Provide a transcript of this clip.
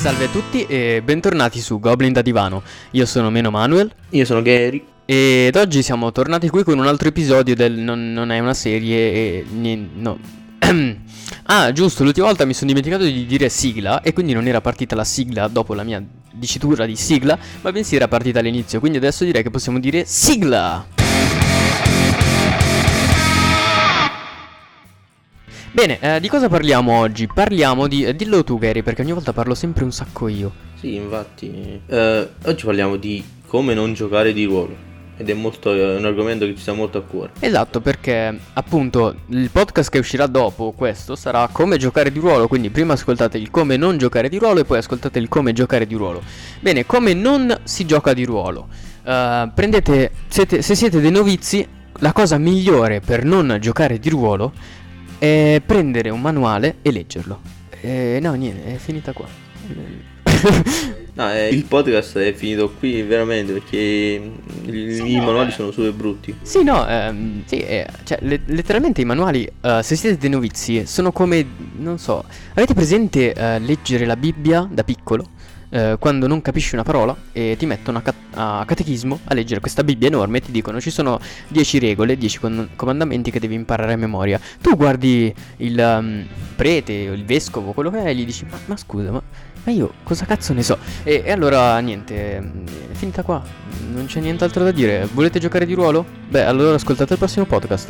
Salve a tutti e bentornati su Goblin da Divano. Io sono Meno Manuel Io sono Gary. ed oggi siamo tornati qui con un altro episodio del Non, non è una serie e niente. No. ah, giusto, l'ultima volta mi sono dimenticato di dire sigla e quindi non era partita la sigla dopo la mia dicitura di sigla, ma bensì era partita all'inizio. Quindi adesso direi che possiamo dire sigla. Bene, eh, di cosa parliamo oggi? Parliamo di... eh, dillo tu Gary, perché ogni volta parlo sempre un sacco io. Sì, infatti. eh, oggi parliamo di come non giocare di ruolo. Ed è molto, è un argomento che ci sta molto a cuore. Esatto, perché appunto il podcast che uscirà dopo questo sarà come giocare di ruolo, quindi prima ascoltate il come non giocare di ruolo e poi ascoltate il come giocare di ruolo. Bene, come non si gioca di ruolo. Eh, prendete, siete- se siete dei novizi, la cosa migliore per non giocare di ruolo è prendere un manuale e leggerlo. Eh, no, niente, è finita qua. No, eh, il podcast è finito qui veramente perché i, i manuali sono super brutti. Sì, no, ehm, sì, eh, cioè, le- letteralmente i manuali, eh, se siete dei novizi, sono come, non so, avete presente eh, leggere la Bibbia da piccolo? Eh, quando non capisci una parola e ti mettono a, cat- a catechismo a leggere questa Bibbia enorme e ti dicono ci sono 10 regole, 10 con- comandamenti che devi imparare a memoria. Tu guardi il ehm, prete o il vescovo, quello che è, e gli dici ma, ma scusa, ma, ma io cosa cazzo ne so? E, e allora niente, è finita qua, non c'è nient'altro da dire. Volete giocare di ruolo? Beh, allora ascoltate il prossimo podcast.